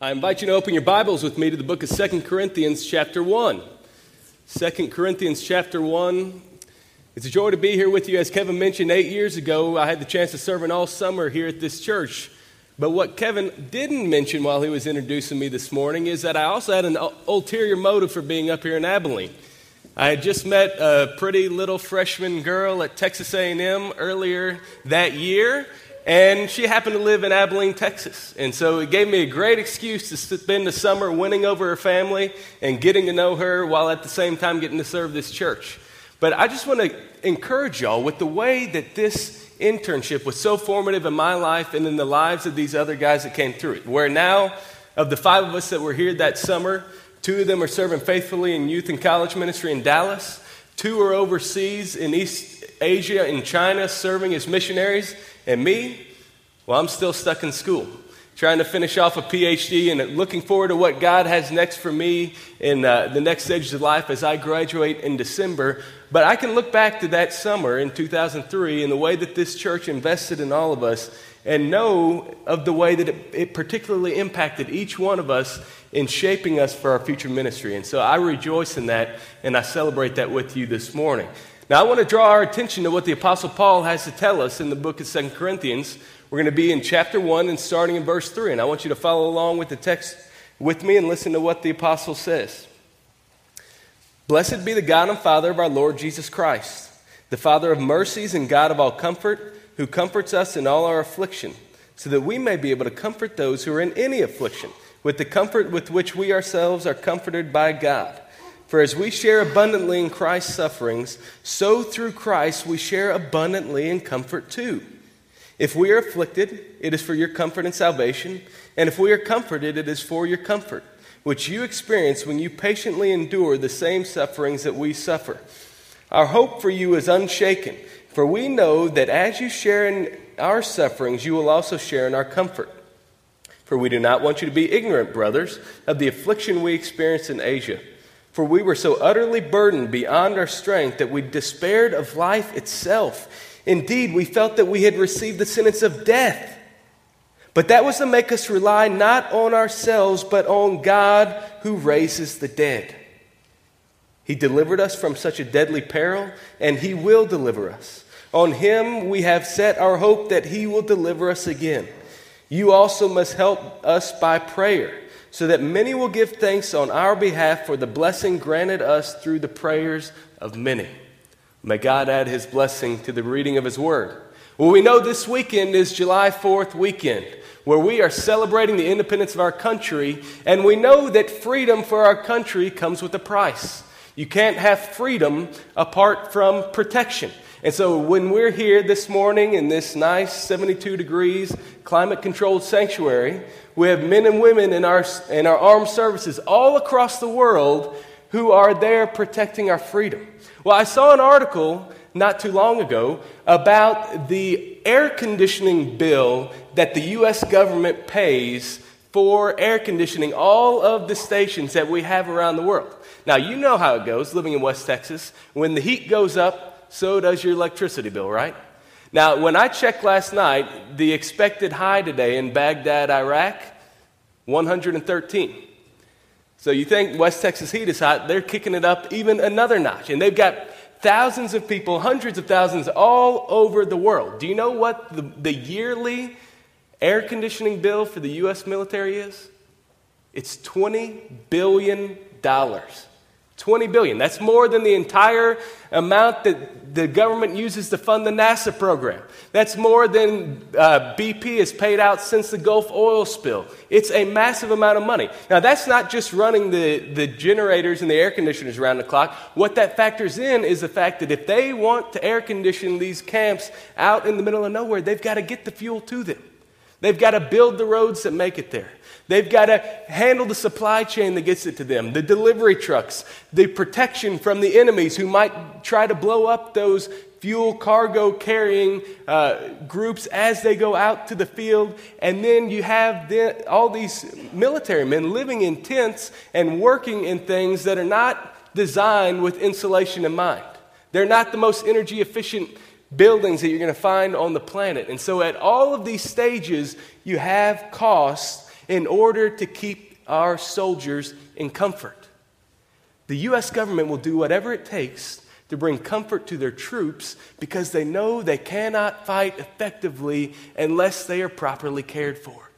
I invite you to open your Bibles with me to the book of Second Corinthians, chapter 1. 2 Corinthians, chapter 1. It's a joy to be here with you. As Kevin mentioned, eight years ago, I had the chance of serving all summer here at this church. But what Kevin didn't mention while he was introducing me this morning is that I also had an ulterior motive for being up here in Abilene. I had just met a pretty little freshman girl at Texas A&M earlier that year, and she happened to live in Abilene, Texas. And so it gave me a great excuse to spend the summer winning over her family and getting to know her while at the same time getting to serve this church. But I just want to encourage y'all with the way that this internship was so formative in my life and in the lives of these other guys that came through it. Where now, of the five of us that were here that summer, two of them are serving faithfully in youth and college ministry in Dallas, two are overseas in East Asia and China serving as missionaries. And me, well, I'm still stuck in school, trying to finish off a PhD and looking forward to what God has next for me in uh, the next stages of life as I graduate in December. But I can look back to that summer in 2003 and the way that this church invested in all of us and know of the way that it, it, particularly impacted each one of us in shaping us for our future ministry. And so I rejoice in that and I celebrate that with you this morning. Now, I want to draw our attention to what the Apostle Paul has to tell us in the book of Second Corinthians. We're going to be in chapter 1 and starting in verse 3. And I want you to follow along with the text with me and listen to what the Apostle says. Blessed be the God and Father of our Lord Jesus Christ, the Father of mercies and God of all comfort, who comforts us in all our affliction, so that we may be able to comfort those who are in any affliction with the comfort with which we ourselves are comforted by God. For as we share abundantly in Christ's sufferings, so through Christ we share abundantly in comfort too. If we are afflicted, it is for your comfort and salvation, and if we are comforted, it is for your comfort, which you experience when you patiently endure the same sufferings that we suffer. Our hope for you is unshaken, for we know that as you share in our sufferings, you will also share in our comfort. For we do not want you to be ignorant, brothers, of the affliction we experienced in Asia for we were so utterly burdened beyond our strength that we despaired of life itself. Indeed, we felt that we had received the sentence of death. But that was to make us rely not on ourselves, but on God who raises the dead. He delivered us from such a deadly peril, and He will deliver us. On Him we have set our hope that He will deliver us again. You also must help us by prayer so that many will give thanks on our behalf for the blessing granted us through the prayers of many. May God add his blessing to the reading of his word. Well, we know this weekend is July 4th weekend, where we are celebrating the independence of our country, and we know that freedom for our country comes with a price. You can't have freedom apart from protection. And so when we're here this morning in this nice 72 degrees climate controlled sanctuary, we have men and women in our, in our armed services all across the world who are there protecting our freedom. Well, I saw an article not too long ago about the air conditioning bill that the U.S. government pays for air conditioning all of the stations that we have around the world. Now, you know how it goes living in West Texas. When the heat goes up, so does your electricity bill, right? Now, when I checked last night, the expected high today in Baghdad, Iraq, 113. So you think West Texas heat is hot, they're kicking it up even another notch. And they've got thousands of people, hundreds of thousands all over the world. Do you know what the, the yearly air conditioning bill for the U.S. military is? It's $20 billion. 20 billion. That's more than the entire amount that the government uses to fund the NASA program. That's more than uh, BP has paid out since the Gulf oil spill. It's a massive amount of money. Now, that's not just running the, the generators and the air conditioners around the clock. What that factors in is the fact that if they want to air condition these camps out in the middle of nowhere, they've got to get the fuel to them. They've got to build the roads that make it there. They've got to handle the supply chain that gets it to them, the delivery trucks, the protection from the enemies who might try to blow up those fuel cargo carrying uh, groups as they go out to the field. And then you have the, all these military men living in tents and working in things that are not designed with insulation in mind. They're not the most energy efficient buildings that you're going to find on the planet. And so, at all of these stages, you have costs in order to keep our soldiers in comfort. The U.S. government will do whatever it takes to bring comfort to their troops because they know they cannot fight effectively unless they are properly cared for.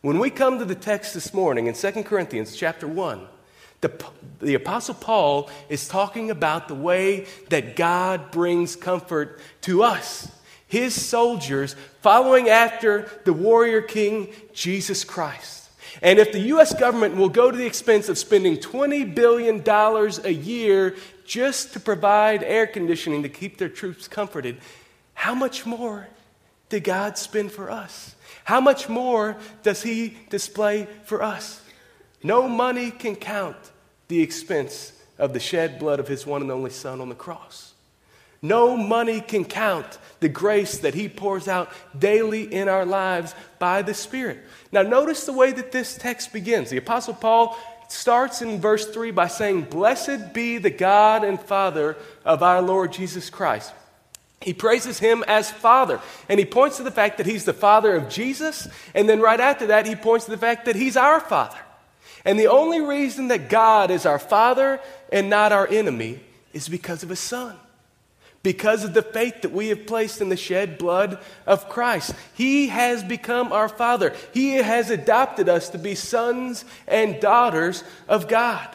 When we come to the text this morning in 2 Corinthians chapter 1, the, the Apostle Paul is talking about the way that God brings comfort to us, his soldiers, following after the warrior king, Jesus Christ. And if the U.S. government will go to the expense of spending $20 billion a year just to provide air conditioning to keep their troops comforted, how much more did God spend for us? How much more does He display for us? No money can count the expense of the shed blood of His one and only Son on the cross. No money can count the grace that He pours out daily in our lives by the Spirit. Now, notice the way that this text begins. The Apostle Paul starts in verse 3 by saying, Blessed be the God and Father of our Lord Jesus Christ. He praises him as Father. And he points to the fact that he's the Father of Jesus. And then right after that, he points to the fact that he's our Father. And the only reason that God is our Father and not our enemy is because of his Son because of the faith that we have placed in the shed blood of Christ. He has become our Father, He has adopted us to be sons and daughters of God.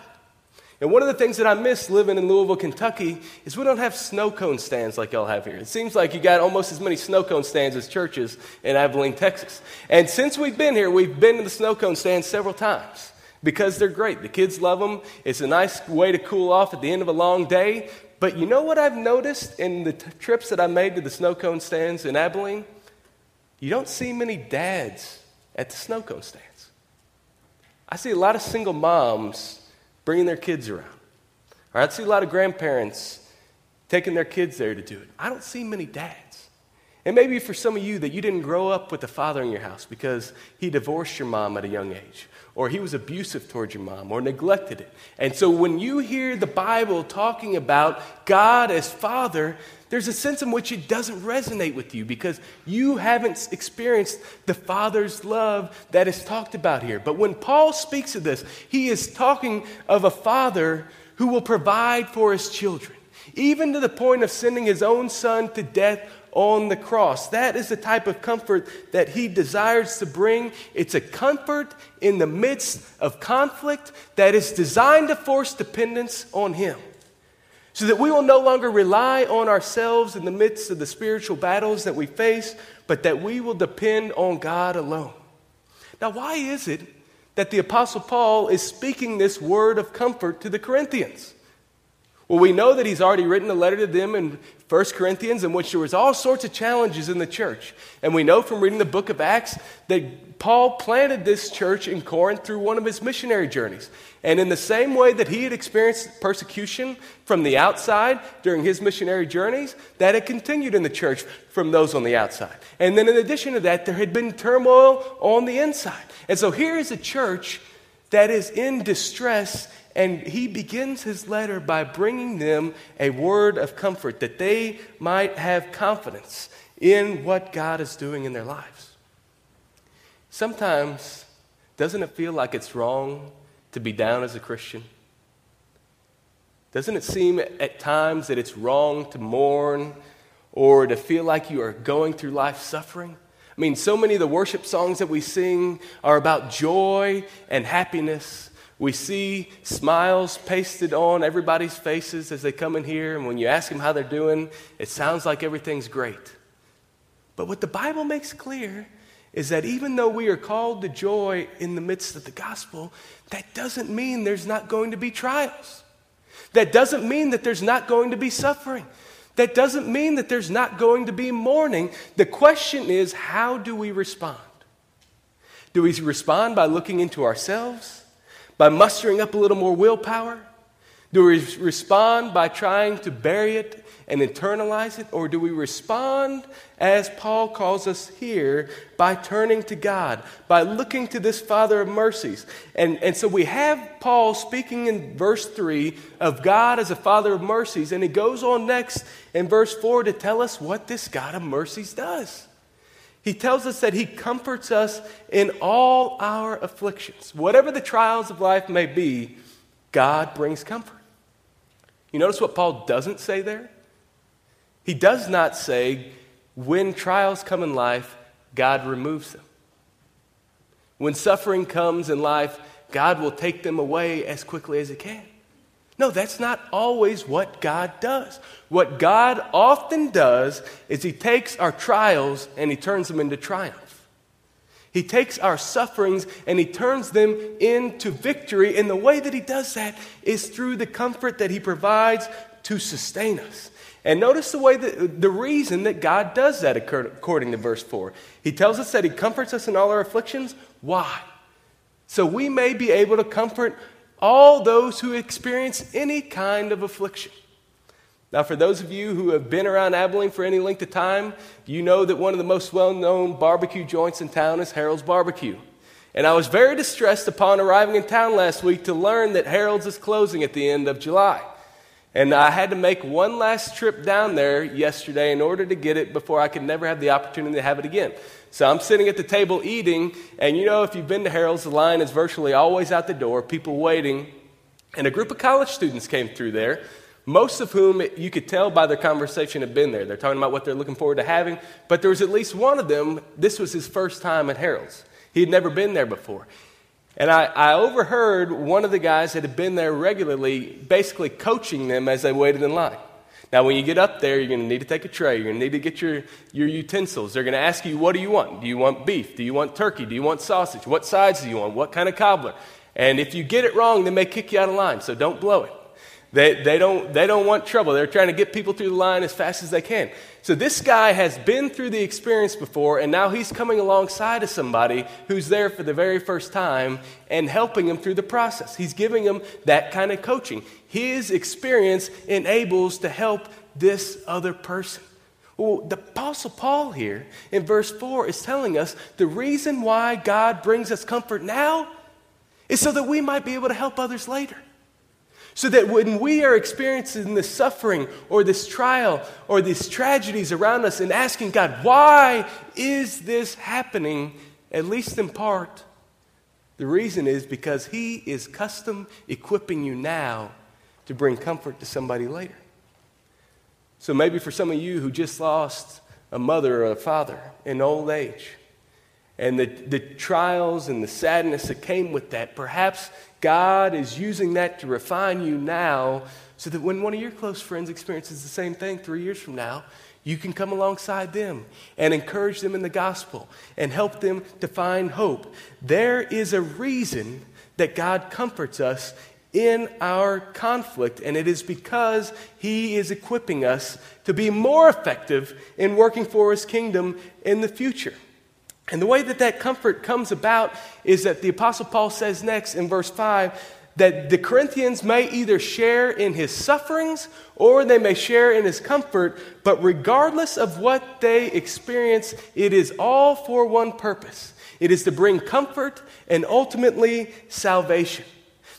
And one of the things that I miss living in Louisville, Kentucky, is we don't have snow cone stands like y'all have here. It seems like you got almost as many snow cone stands as churches in Abilene, Texas. And since we've been here, we've been to the snow cone stands several times because they're great. The kids love them. It's a nice way to cool off at the end of a long day. But you know what I've noticed in the t- trips that I made to the snow cone stands in Abilene? You don't see many dads at the snow cone stands. I see a lot of single moms bringing their kids around. Or I see a lot of grandparents taking their kids there to do it. I don't see many dads. And maybe for some of you that you didn't grow up with a father in your house because he divorced your mom at a young age, or he was abusive towards your mom or neglected it. And so when you hear the Bible talking about God as Father, there's a sense in which it doesn't resonate with you because you haven't experienced the Father's love that is talked about here. But when Paul speaks of this, he is talking of a Father who will provide for his children, even to the point of sending his own Son to death on the cross. That is the type of comfort that he desires to bring. It's a comfort in the midst of conflict that is designed to force dependence on him. So that we will no longer rely on ourselves in the midst of the spiritual battles that we face, but that we will depend on God alone. Now, why is it that the Apostle Paul is speaking this word of comfort to the Corinthians? Well, we know that he's already written a letter to them in 1 Corinthians in which there was all sorts of challenges in the church. And we know from reading the book of Acts that Paul planted this church in Corinth through one of his missionary journeys. And in the same way that he had experienced persecution from the outside during his missionary journeys, that had continued in the church from those on the outside. And then in addition to that, there had been turmoil on the inside. And so here is a church that is in distress and he begins his letter by bringing them a word of comfort that they might have confidence in what God is doing in their lives. Sometimes, doesn't it feel like it's wrong to be down as a Christian? Doesn't it seem at times that it's wrong to mourn or to feel like you are going through life suffering? I mean, so many of the worship songs that we sing are about joy and happiness. We see smiles pasted on everybody's faces as they come in here, and when you ask them how they're doing, it sounds like everything's great. But what the Bible makes clear is that even though we are called to joy in the midst of the gospel, that doesn't mean there's not going to be trials. That doesn't mean that there's not going to be suffering. That doesn't mean that there's not going to be mourning. The question is, how do we respond? Do we respond by looking into ourselves? By mustering up a little more willpower? Do we respond by trying to bury it and internalize it? Or do we respond, as Paul calls us here, by turning to God, by looking to this Father of mercies? And, and so we have Paul speaking in verse 3 of God as a Father of mercies, and he goes on next in verse 4 to tell us what this God of mercies does. He tells us that He comforts us in all our afflictions. Whatever the trials of life may be, God brings comfort. You notice what Paul doesn't say there? He does not say, when trials come in life, God removes them. When suffering comes in life, God will take them away as quickly as He can. No, that's not always what God does. What God often does is He takes our trials and He turns them into triumph. He takes our sufferings and He turns them into victory. And the way that He does that is through the comfort that He provides to sustain us. And notice the way that the reason that God does that according to verse 4. He tells us that He comforts us in all our afflictions. Why? So we may be able to comfort all those who experience any kind of affliction. Now, for those of you who have been around Abilene for any length of time, you know that one of the most well known barbecue joints in town is Harold's Barbecue. And I was very distressed upon arriving in town last week to learn that Harold's is closing at the end of July. And I had to make one last trip down there yesterday in order to get it before I could never have the opportunity to have it again. So I'm sitting at the table eating, and you know, if you've been to Harold's, the line is virtually always out the door, people waiting. And a group of college students came through there, most of whom you could tell by their conversation had been there. They're talking about what they're looking forward to having, but there was at least one of them, this was his first time at Harold's. He had never been there before. And I, I, overheard one of the guys that had been there regularly basically coaching them as they waited in line. Now, when you get up there, you're going to need to take a tray. You're going to need to get your, your utensils. They're going to ask you, what do you want? Do you want beef? Do you want turkey? Do you want sausage? What size do you want? What kind of cobbler? And if you get it wrong, they may kick you out of line, so don't blow it. They, they, don't, they don't want trouble. They're trying to get people through the line as fast as they can. So this guy has been through the experience before, and now he's coming alongside of somebody who's there for the very first time and helping him through the process. He's giving him that kind of coaching. His experience enables to help this other person. Well, the Apostle Paul here in verse 4 is telling us the reason why God brings us comfort now is so that we might be able to help others later. So that when we are experiencing this suffering or this trial or these tragedies around us and asking God, why is this happening, at least in part, the reason is because He is custom equipping you now to bring comfort to somebody later. So maybe for some of you who just lost a mother or a father in old age, and the, the trials and the sadness that came with that, perhaps God is using that to refine you now so that when one of your close friends experiences the same thing three years from now, you can come alongside them and encourage them in the gospel and help them to find hope. There is a reason that God comforts us in our conflict, and it is because He is equipping us to be more effective in working for His kingdom in the future. And the way that that comfort comes about is that the Apostle Paul says next in verse 5 that the Corinthians may either share in his sufferings or they may share in his comfort, but regardless of what they experience, it is all for one purpose it is to bring comfort and ultimately salvation.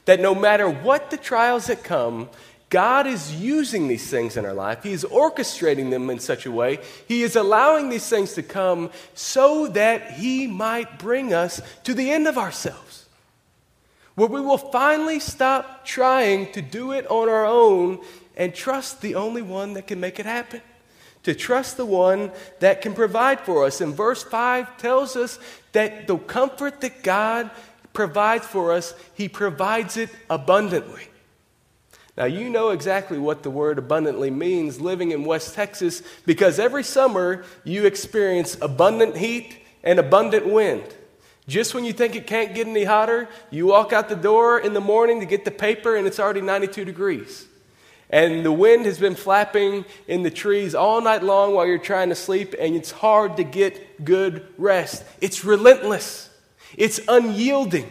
That no matter what the trials that come, God is using these things in our life. He is orchestrating them in such a way. He is allowing these things to come so that He might bring us to the end of ourselves, where we will finally stop trying to do it on our own and trust the only one that can make it happen. To trust the one that can provide for us. And verse 5 tells us that the comfort that God provides for us, He provides it abundantly. Now, you know exactly what the word abundantly means living in West Texas because every summer you experience abundant heat and abundant wind. Just when you think it can't get any hotter, you walk out the door in the morning to get the paper and it's already 92 degrees. And the wind has been flapping in the trees all night long while you're trying to sleep, and it's hard to get good rest. It's relentless, it's unyielding.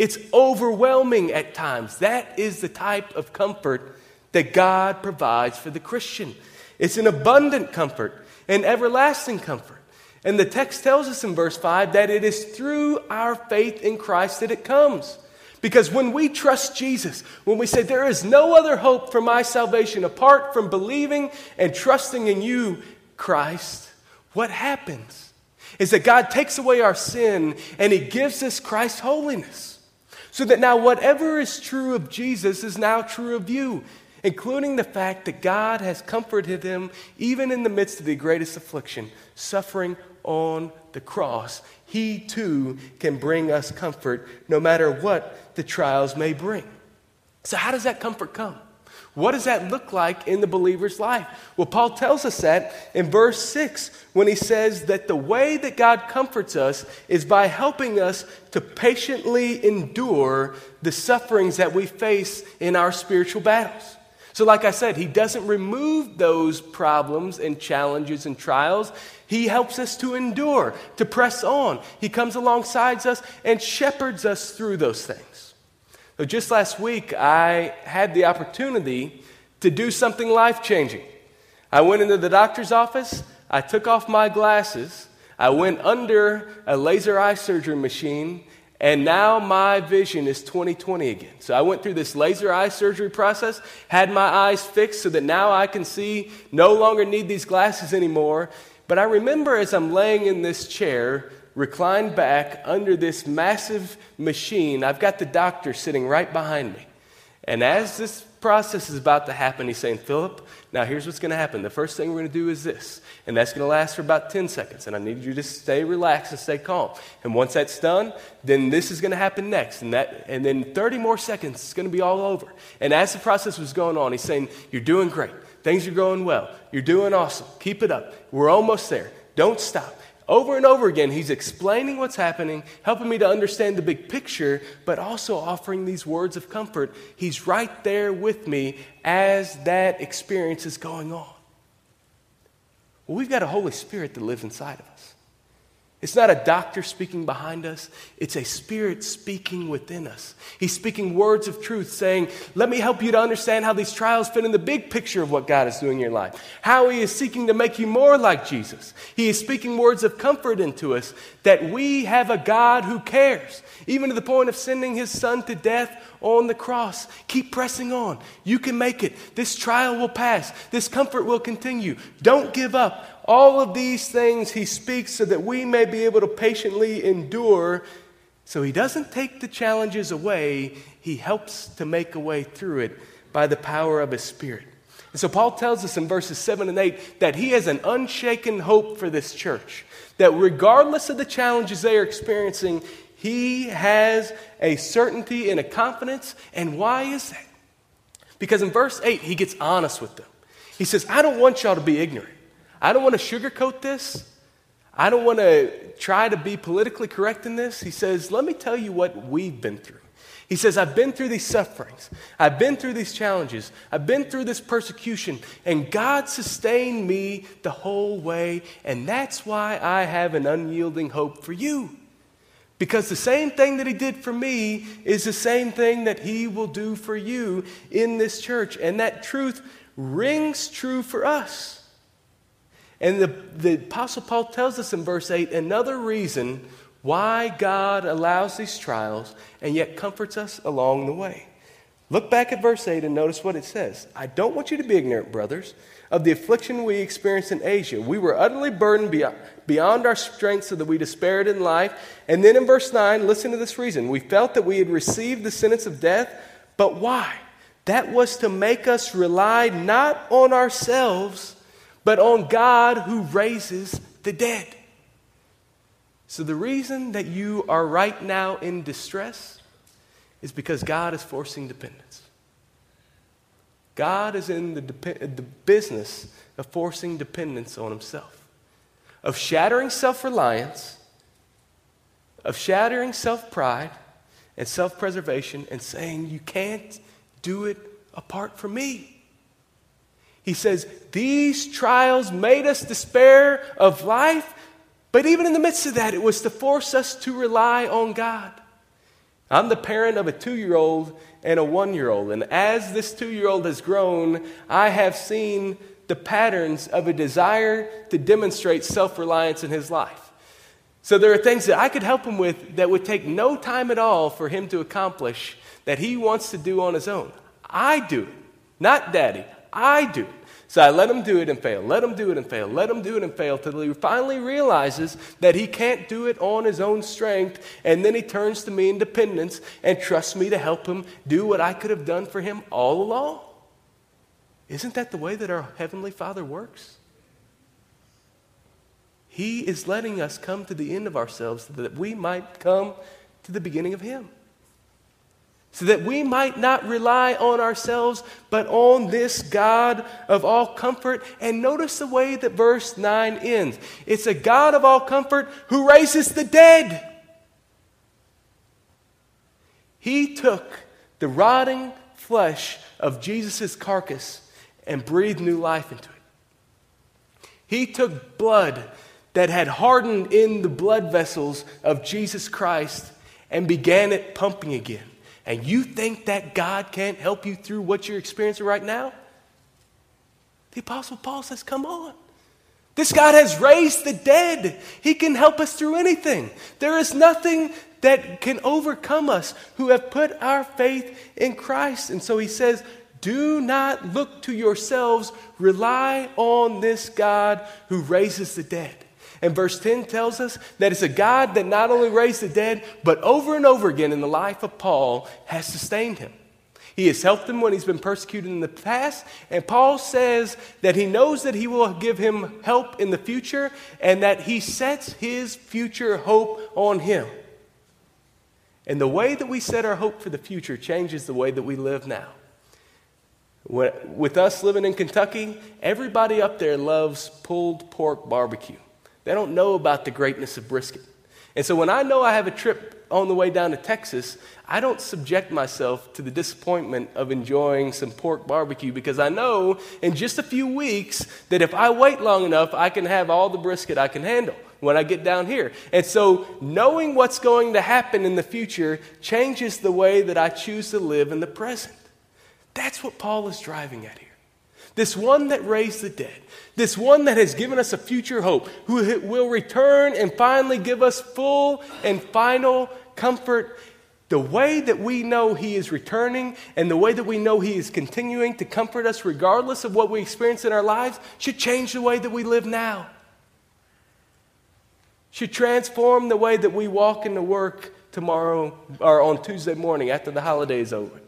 It's overwhelming at times. That is the type of comfort that God provides for the Christian. It's an abundant comfort, an everlasting comfort. And the text tells us in verse 5 that it is through our faith in Christ that it comes. Because when we trust Jesus, when we say, There is no other hope for my salvation apart from believing and trusting in you, Christ, what happens? is that God takes away our sin and He gives us Christ's holiness. So that now whatever is true of Jesus is now true of you, including the fact that God has comforted him even in the midst of the greatest affliction, suffering on the cross. He too can bring us comfort no matter what the trials may bring. So, how does that comfort come? What does that look like in the believer's life? Well, Paul tells us that in verse 6 when he says that the way that God comforts us is by helping us to patiently endure the sufferings that we face in our spiritual battles. So, like I said, he doesn't remove those problems and challenges and trials. He helps us to endure, to press on. He comes alongside us and shepherds us through those things. So just last week, I had the opportunity to do something life changing. I went into the doctor's office, I took off my glasses, I went under a laser eye surgery machine, and now my vision is 2020 again. So I went through this laser eye surgery process, had my eyes fixed so that now I can see, no longer need these glasses anymore. But I remember as I'm laying in this chair, reclined back under this massive machine. I've got the doctor sitting right behind me. And as this process is about to happen, he's saying, Philip, now here's what's going to happen. The first thing we're going to do is this. And that's going to last for about 10 seconds. And I need you to stay relaxed and stay calm. And once that's done, then this is going to happen next. And, that, and then 30 more seconds, it's going to be all over. And as the process was going on, he's saying, You're doing great. Things are going well. You're doing awesome. Keep it up. We're almost there. Don't stop. Over and over again, he's explaining what's happening, helping me to understand the big picture, but also offering these words of comfort. He's right there with me as that experience is going on. Well, we've got a Holy Spirit that lives inside of us. It's not a doctor speaking behind us, it's a spirit speaking within us. He's speaking words of truth, saying, Let me help you to understand how these trials fit in the big picture of what God is doing in your life, how He is seeking to make you more like Jesus. He is speaking words of comfort into us that we have a God who cares, even to the point of sending His Son to death on the cross. Keep pressing on. You can make it. This trial will pass, this comfort will continue. Don't give up. All of these things he speaks so that we may be able to patiently endure. So he doesn't take the challenges away, he helps to make a way through it by the power of his Spirit. And so Paul tells us in verses 7 and 8 that he has an unshaken hope for this church. That regardless of the challenges they are experiencing, he has a certainty and a confidence. And why is that? Because in verse 8, he gets honest with them. He says, I don't want y'all to be ignorant. I don't want to sugarcoat this. I don't want to try to be politically correct in this. He says, Let me tell you what we've been through. He says, I've been through these sufferings. I've been through these challenges. I've been through this persecution. And God sustained me the whole way. And that's why I have an unyielding hope for you. Because the same thing that He did for me is the same thing that He will do for you in this church. And that truth rings true for us. And the, the Apostle Paul tells us in verse 8 another reason why God allows these trials and yet comforts us along the way. Look back at verse 8 and notice what it says. I don't want you to be ignorant, brothers, of the affliction we experienced in Asia. We were utterly burdened beyond, our strength so that we despaired in life. And then in verse 9, listen to this reason. We felt that we had received the sentence of death, but why? That was to make us rely not on ourselves but on God who raises the dead. So, the reason that you are right now in distress is because God is forcing dependence. God is in the, dep- the business of forcing dependence on Himself, of shattering self reliance, of shattering self pride and self preservation, and saying, You can't do it apart from me. He says, These trials made us despair of life, but even in the midst of that, it was to force us to rely on God. I'm the parent of a two year old and a one year old, and as this two year old has grown, I have seen the patterns of a desire to demonstrate self reliance in his life. So there are things that I could help him with that would take no time at all for him to accomplish that he wants to do on his own. I do it, not daddy. I do. So I let him do it and fail, let him do it and fail, let him do it and fail till he finally realizes that he can't do it on his own strength. And then he turns to me in dependence and trusts me to help him do what I could have done for him all along. Isn't that the way that our Heavenly Father works? He is letting us come to the end of ourselves that we might come to the beginning of Him so that we might not rely on ourselves, but on this God of all comfort. And notice the way that verse 9 ends it's a God of all comfort who raises the dead. He took the rotting flesh of Jesus' carcass and breathed new life into it. He took blood that had hardened in the blood vessels of Jesus Christ and began it pumping again and you think that God can't help you through what you're experiencing right now? The Apostle Paul says, Come on. This God has raised the dead. He can help us through anything. There is nothing that can overcome us who have put our faith in Christ. And so he says, Do not look to yourselves, rely on this God who raises the dead. And verse 10 tells us that it's a God that not only raised the dead, but over and over again in the life of Paul has sustained him. He has helped him when he's been persecuted in the past. And Paul says that he knows that he will give him help in the future and that he sets his future hope on him. And the way that we set our hope for the future changes the way that we live now. With us living in Kentucky, everybody up there loves pulled pork barbecue. They don't know about the greatness of brisket. And so when I know I have a trip on the way down to Texas, I don't subject myself to the disappointment of enjoying some pork barbecue because I know in just a few weeks that if I wait long enough, I can have all the brisket I can handle when I get down here. And so knowing what's going to happen in the future changes the way that I choose to live in the present. That's what Paul is driving at here. This one that raised the dead, this one that has given us a future hope, who will return and finally give us full and final comfort. The way that we know He is returning and the way that we know He is continuing to comfort us, regardless of what we experience in our lives, should change the way that we live now. Should transform the way that we walk into work tomorrow or on Tuesday morning after the holiday is over.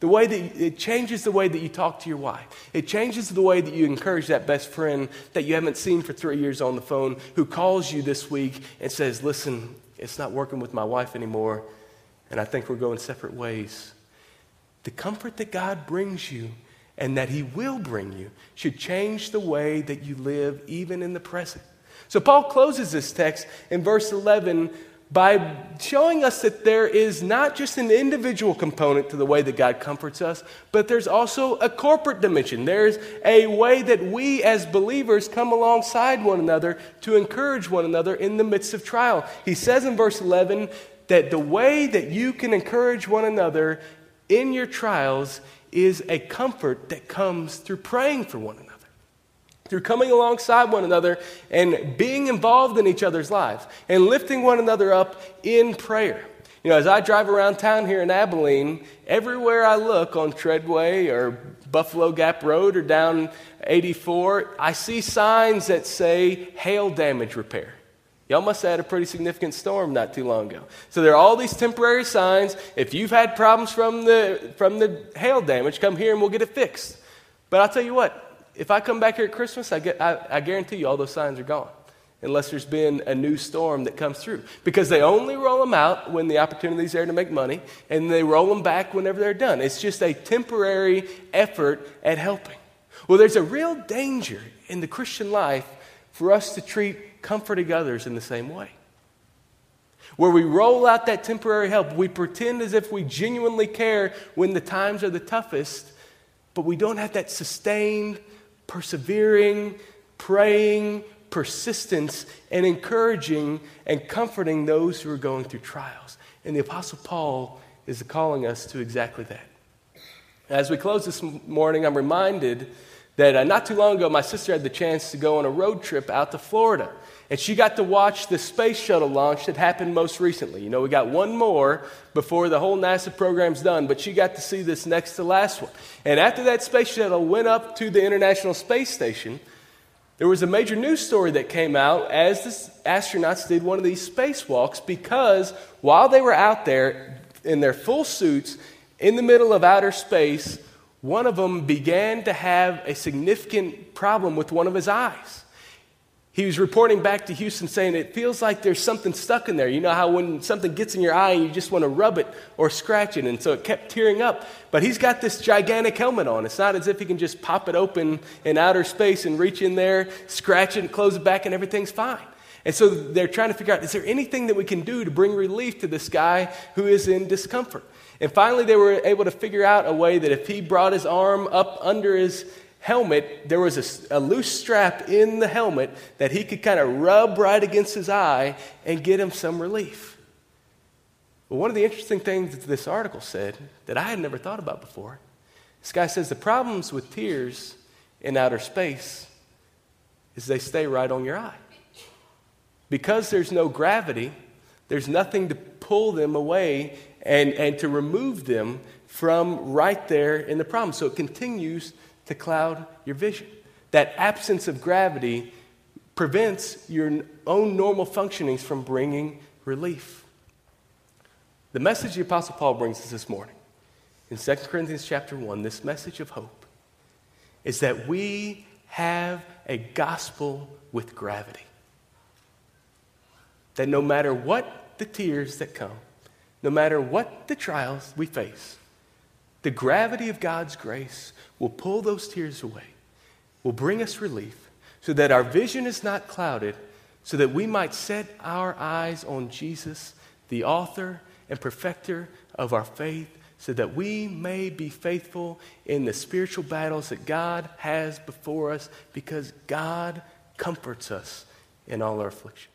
The way that it changes the way that you talk to your wife. It changes the way that you encourage that best friend that you haven't seen for three years on the phone who calls you this week and says, Listen, it's not working with my wife anymore, and I think we're going separate ways. The comfort that God brings you and that He will bring you should change the way that you live, even in the present. So, Paul closes this text in verse 11 by showing us that there is not just an individual component to the way that God comforts us, but there's also a corporate dimension. There's a way that we as believers come alongside one another to encourage one another in the midst of trial. He says in verse 11 that the way that you can encourage one another in your trials is a comfort that comes through praying for one another through coming alongside one another and being involved in each other's lives and lifting one another up in prayer. You know, as I drive around town here in Abilene, everywhere I look on Treadway or Buffalo Gap Road or down 84, I see signs that say hail damage repair. Y'all must have had a pretty significant storm not too long ago. So there are all these temporary signs. If you've had problems from the, from the hail damage, come here and we'll get it fixed. But I'll tell you what, if I come back here at Christmas, I, get, I, I guarantee you all those signs are gone unless there's been a new storm that comes through. Because they only roll them out when the opportunity is there to make money, and they roll them back whenever they're done. It's just a temporary effort at helping. Well, there's a real danger in the Christian life for us to treat comforting others in the same way. Where we roll out that temporary help, we pretend as if we genuinely care when the times are the toughest, but we don't have that sustained, persevering, praying, persistence, and encouraging and comforting those who are going through trials. And the Apostle Paul is calling us to exactly that. As we close this morning, I'm reminded that uh, not too long ago, my sister had the chance to go on a road trip out to Florida. And she got to watch the space shuttle launch that happened most recently. You know, we got one more before the whole NASA program's done, but she got to see this next to last one. And after that space shuttle went up to the International Space Station, there was a major news story that came out as the astronauts did one of these spacewalks because while they were out there in their full suits in the middle of outer space, one of them began to have a significant problem with one of his eyes. He was reporting back to Houston saying, It feels like there's something stuck in there. You know how when something gets in your eye and you just want to rub it or scratch it? And so it kept tearing up. But he's got this gigantic helmet on. It's not as if he can just pop it open in outer space and reach in there, scratch it, and close it back, and everything's fine. And so they're trying to figure out is there anything that we can do to bring relief to this guy who is in discomfort? And finally, they were able to figure out a way that if he brought his arm up under his helmet, there was a, a loose strap in the helmet that he could kind of rub right against his eye and get him some relief. Well, one of the interesting things that this article said that I had never thought about before this guy says the problems with tears in outer space is they stay right on your eye. Because there's no gravity, there's nothing to pull them away and, and to remove them from right there in the problem. So it continues to cloud your vision. That absence of gravity prevents your own normal functionings from bringing relief. The message the Apostle Paul brings us this morning in 2 Corinthians chapter 1, this message of hope, is that we have a gospel with gravity. That no matter what the tears that come, no matter what the trials we face, the gravity of God's grace will pull those tears away, will bring us relief, so that our vision is not clouded, so that we might set our eyes on Jesus, the author and perfecter of our faith, so that we may be faithful in the spiritual battles that God has before us, because God comforts us in all our affliction.